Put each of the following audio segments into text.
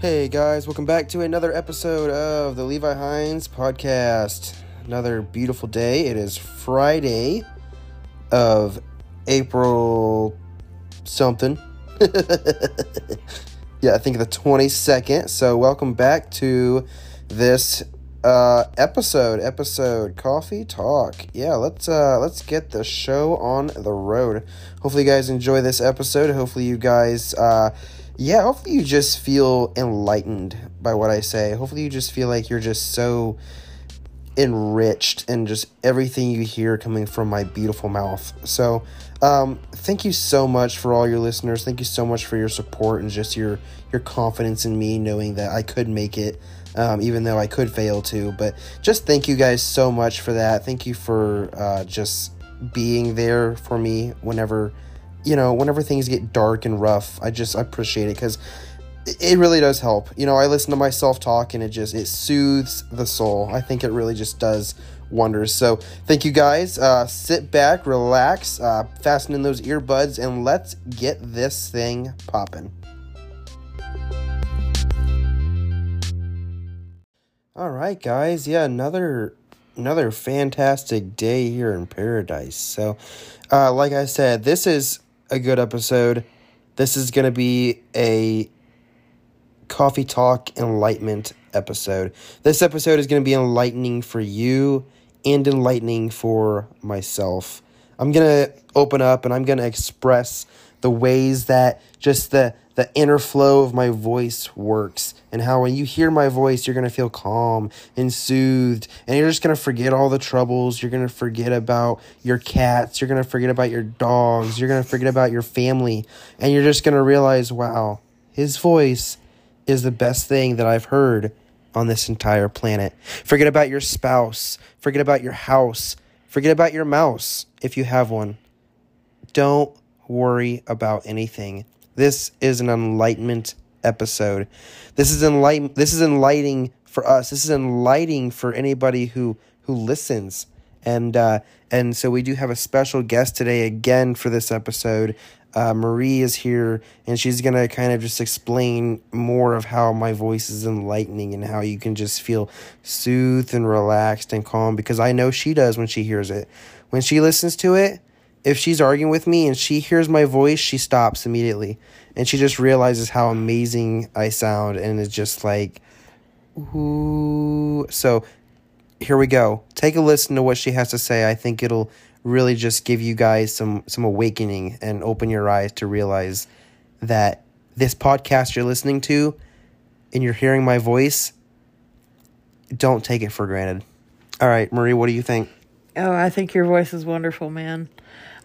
Hey guys, welcome back to another episode of the Levi Hines podcast. Another beautiful day. It is Friday of April something. yeah, I think the 22nd. So, welcome back to this uh episode episode coffee talk yeah let's uh let's get the show on the road hopefully you guys enjoy this episode hopefully you guys uh yeah hopefully you just feel enlightened by what i say hopefully you just feel like you're just so enriched and just everything you hear coming from my beautiful mouth so um thank you so much for all your listeners thank you so much for your support and just your your confidence in me knowing that i could make it um, even though I could fail to. But just thank you guys so much for that. Thank you for uh, just being there for me whenever, you know, whenever things get dark and rough. I just I appreciate it because it really does help. You know, I listen to myself talk and it just it soothes the soul. I think it really just does wonders. So thank you guys. Uh, sit back, relax, uh, fasten in those earbuds, and let's get this thing popping. All right, guys. Yeah, another another fantastic day here in paradise. So, uh, like I said, this is a good episode. This is going to be a coffee talk enlightenment episode. This episode is going to be enlightening for you and enlightening for myself. I'm going to open up and I'm going to express the ways that just the the inner flow of my voice works. And how when you hear my voice you're going to feel calm and soothed and you're just going to forget all the troubles. You're going to forget about your cats. You're going to forget about your dogs. You're going to forget about your family. And you're just going to realize wow his voice is the best thing that I've heard on this entire planet. Forget about your spouse. Forget about your house. Forget about your mouse if you have one. Don't worry about anything this is an enlightenment episode. This is enlighten this is enlightening for us. This is enlightening for anybody who who listens. And uh, and so we do have a special guest today again for this episode. Uh, Marie is here, and she's gonna kind of just explain more of how my voice is enlightening and how you can just feel soothed and relaxed and calm. Because I know she does when she hears it. When she listens to it, if she's arguing with me and she hears my voice, she stops immediately. And she just realizes how amazing I sound and is just like, ooh. So here we go. Take a listen to what she has to say. I think it'll really just give you guys some, some awakening and open your eyes to realize that this podcast you're listening to and you're hearing my voice, don't take it for granted. All right, Marie, what do you think? Oh, I think your voice is wonderful, man.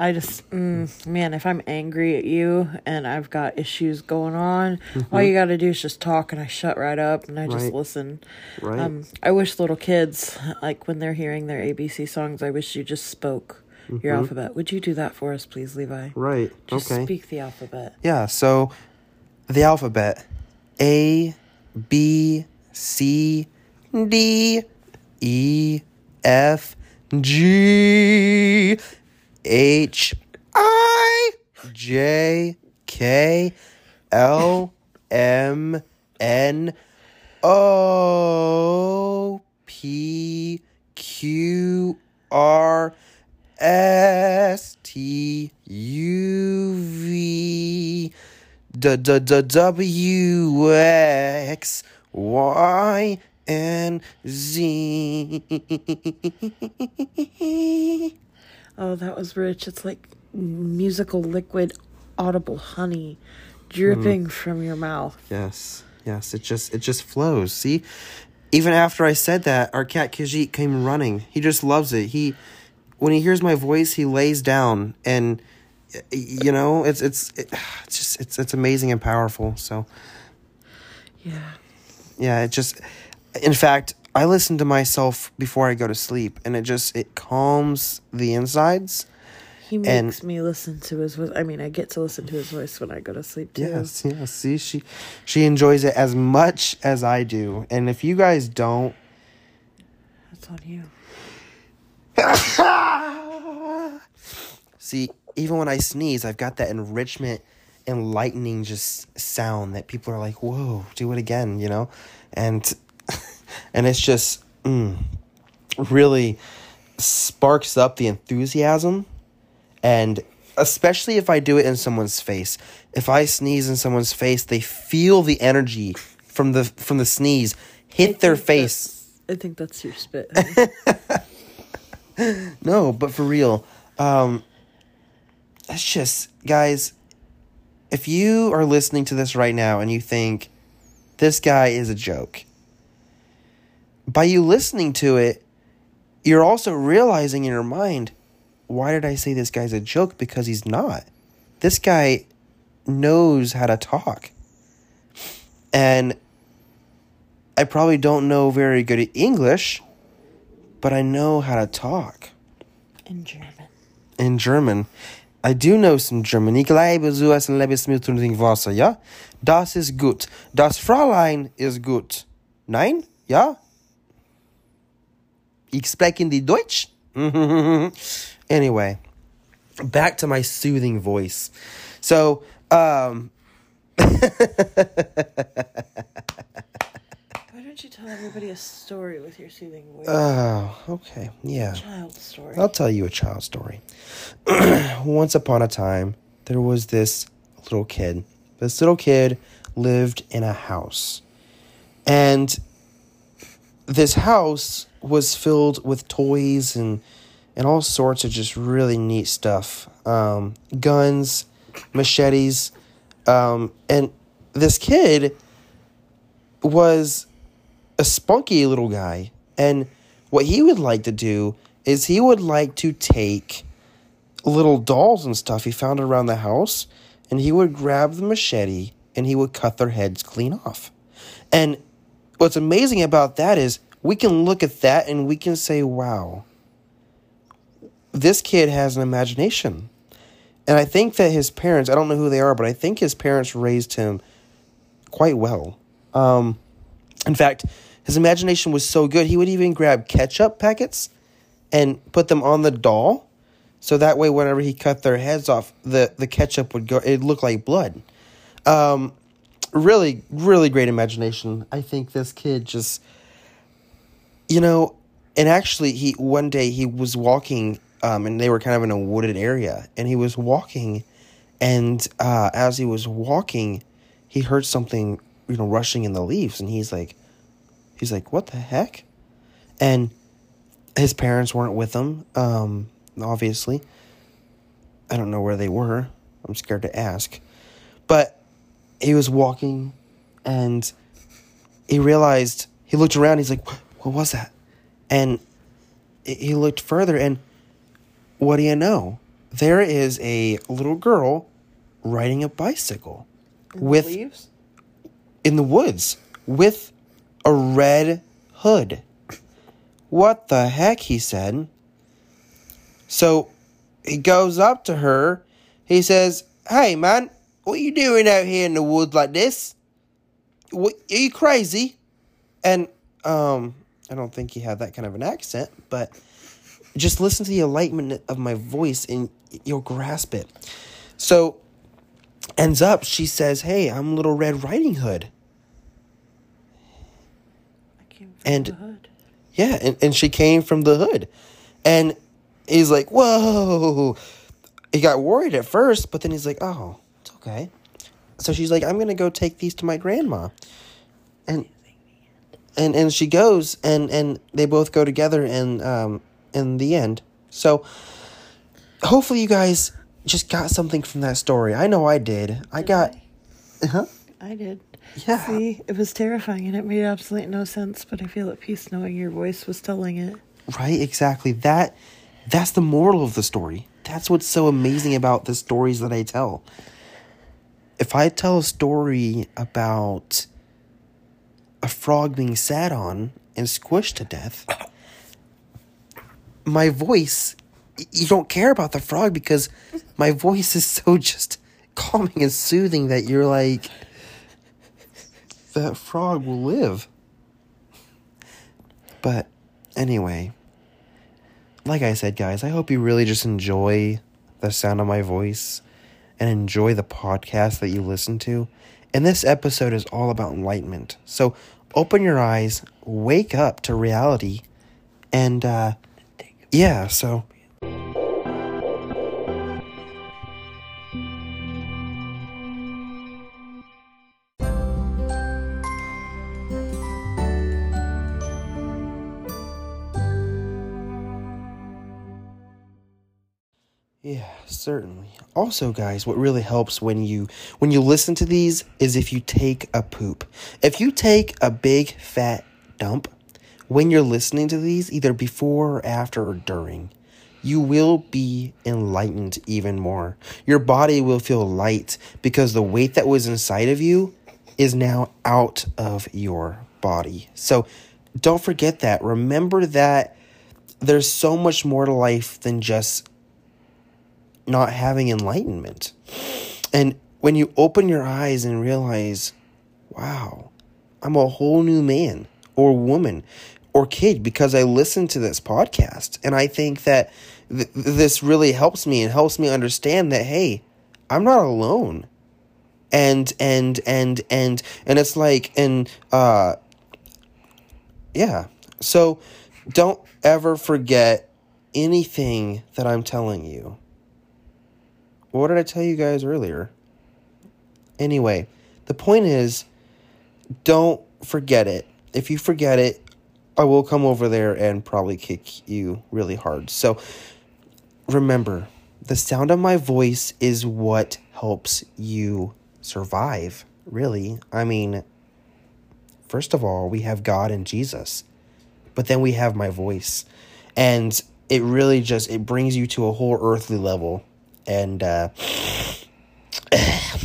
I just, mm, man, if I'm angry at you and I've got issues going on, mm-hmm. all you got to do is just talk, and I shut right up and I just right. listen. Right. Um, I wish little kids, like when they're hearing their ABC songs, I wish you just spoke mm-hmm. your alphabet. Would you do that for us, please, Levi? Right. Just okay. speak the alphabet. Yeah. So, the alphabet: A, B, C, D, E, F, G. H I J K L M N O P Q R S T U V W X Y and Z. Oh, that was rich. It's like musical liquid, audible honey dripping mm. from your mouth. Yes. Yes, it just it just flows. See? Even after I said that, our cat Kajit came running. He just loves it. He when he hears my voice, he lays down and you know, it's it's it, it's just it's it's amazing and powerful. So Yeah. Yeah, it just in fact, I listen to myself before I go to sleep, and it just it calms the insides. He makes and, me listen to his voice. I mean, I get to listen to his voice when I go to sleep too. Yes, yes. See, she she enjoys it as much as I do, and if you guys don't, that's on you. See, even when I sneeze, I've got that enrichment enlightening just sound that people are like, "Whoa, do it again," you know, and and it's just mm, really sparks up the enthusiasm, and especially if I do it in someone's face. If I sneeze in someone's face, they feel the energy from the from the sneeze hit their face. I think that's your spit. no, but for real, um, that's just guys. If you are listening to this right now and you think this guy is a joke, by you listening to it, you're also realizing in your mind, why did I say this guy's a joke? Because he's not. This guy knows how to talk. And I probably don't know very good English, but I know how to talk. In German. In German. I do know some German. Ich lebe so als ein Lebensmittel und Wasser, ja? Das ist gut. Das Fräulein ist gut. Nein? Ja? Ich spreche die Deutsch? anyway, back to my soothing voice. So, um... Why don't you tell everybody a story with your soothing voice? Oh, okay. Yeah. Child story. I'll tell you a child story. Once upon a time, there was this little kid. This little kid lived in a house. And this house was filled with toys and and all sorts of just really neat stuff. Um, guns, machetes, um, and this kid was a spunky little guy. And what he would like to do is he would like to take little dolls and stuff he found around the house and he would grab the machete and he would cut their heads clean off. And what's amazing about that is we can look at that and we can say, wow, this kid has an imagination. And I think that his parents, I don't know who they are, but I think his parents raised him quite well. Um, in fact, his imagination was so good, he would even grab ketchup packets and put them on the doll. So that way, whenever he cut their heads off, the, the ketchup would go, it looked like blood. Um, really, really great imagination. I think this kid just, you know, and actually, he one day he was walking, um, and they were kind of in a wooded area, and he was walking, and uh, as he was walking, he heard something, you know, rushing in the leaves, and he's like, he's like, what the heck? And his parents weren't with him, um, obviously. I don't know where they were. I'm scared to ask. But he was walking and he realized, he looked around, he's like, what was that? And he looked further, and what do you know? There is a little girl riding a bicycle In with leaves? in the woods with a red hood. What the heck? He said. So he goes up to her. He says, Hey, man, what are you doing out here in the woods like this? What, are you crazy? And, um, I don't think he had that kind of an accent, but just listen to the enlightenment of my voice and you'll grasp it. So, ends up, she says, Hey, I'm Little Red Riding Hood. I came from And- hood. Yeah, and, and she came from the hood. And he's like, Whoa. He got worried at first, but then he's like, Oh, okay. So she's like, I'm gonna go take these to my grandma. And and and she goes and and they both go together and um in the end. So hopefully you guys just got something from that story. I know I did. I got huh? I did. Yeah. See, it was terrifying and it made absolutely no sense, but I feel at peace knowing your voice was telling it. Right, exactly. That that's the moral of the story. That's what's so amazing about the stories that I tell. If I tell a story about a frog being sat on and squished to death, my voice, you don't care about the frog because my voice is so just calming and soothing that you're like that frog will live. But anyway, like I said, guys, I hope you really just enjoy the sound of my voice and enjoy the podcast that you listen to. And this episode is all about enlightenment. So open your eyes, wake up to reality, and uh, yeah, so. Yeah, certainly. Also, guys, what really helps when you when you listen to these is if you take a poop. If you take a big fat dump when you're listening to these, either before or after or during, you will be enlightened even more. Your body will feel light because the weight that was inside of you is now out of your body. So, don't forget that. Remember that there's so much more to life than just not having enlightenment. And when you open your eyes and realize, wow, I'm a whole new man or woman or kid because I listened to this podcast. And I think that th- this really helps me and helps me understand that, hey, I'm not alone. And, and, and, and, and it's like, and, uh, yeah. So don't ever forget anything that I'm telling you. What did I tell you guys earlier? Anyway, the point is don't forget it. If you forget it, I will come over there and probably kick you really hard. So remember, the sound of my voice is what helps you survive, really. I mean, first of all, we have God and Jesus, but then we have my voice. And it really just it brings you to a whole earthly level and uh,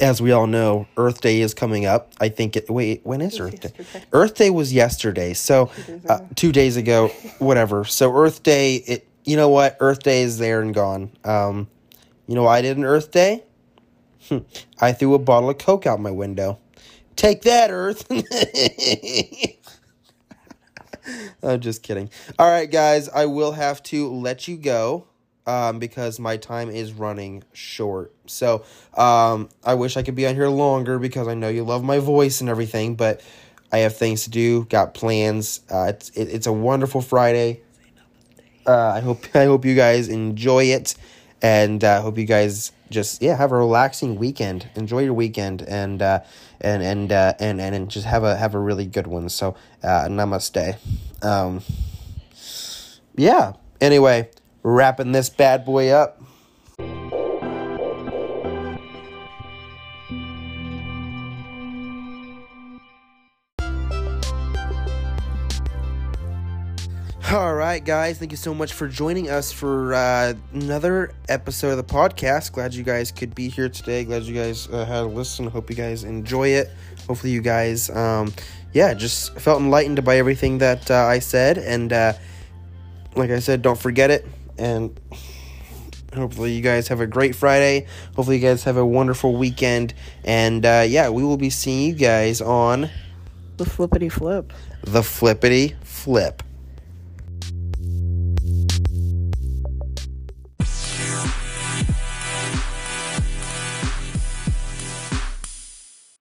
as we all know, Earth Day is coming up. I think it. Wait, when is Earth Day? Earth Day was yesterday. So two days, uh, two days ago, whatever. So Earth Day, it. You know what? Earth Day is there and gone. Um, you know I did an Earth Day? I threw a bottle of Coke out my window. Take that, Earth. I'm just kidding. All right, guys, I will have to let you go um, because my time is running short. So um, I wish I could be on here longer because I know you love my voice and everything, but I have things to do, got plans. Uh, it's it, it's a wonderful Friday. Uh, I hope I hope you guys enjoy it, and I uh, hope you guys just yeah have a relaxing weekend. Enjoy your weekend, and uh, and and uh, and and just have a have a really good one. So uh, namaste. Um, yeah. Anyway wrapping this bad boy up. All right, guys. Thank you so much for joining us for uh, another episode of the podcast. Glad you guys could be here today. Glad you guys uh, had a listen. Hope you guys enjoy it. Hopefully, you guys, um, yeah, just felt enlightened by everything that uh, I said. And uh, like I said, don't forget it and hopefully you guys have a great Friday. Hopefully you guys have a wonderful weekend. And uh, yeah, we will be seeing you guys on the flippity flip. The flippity flip.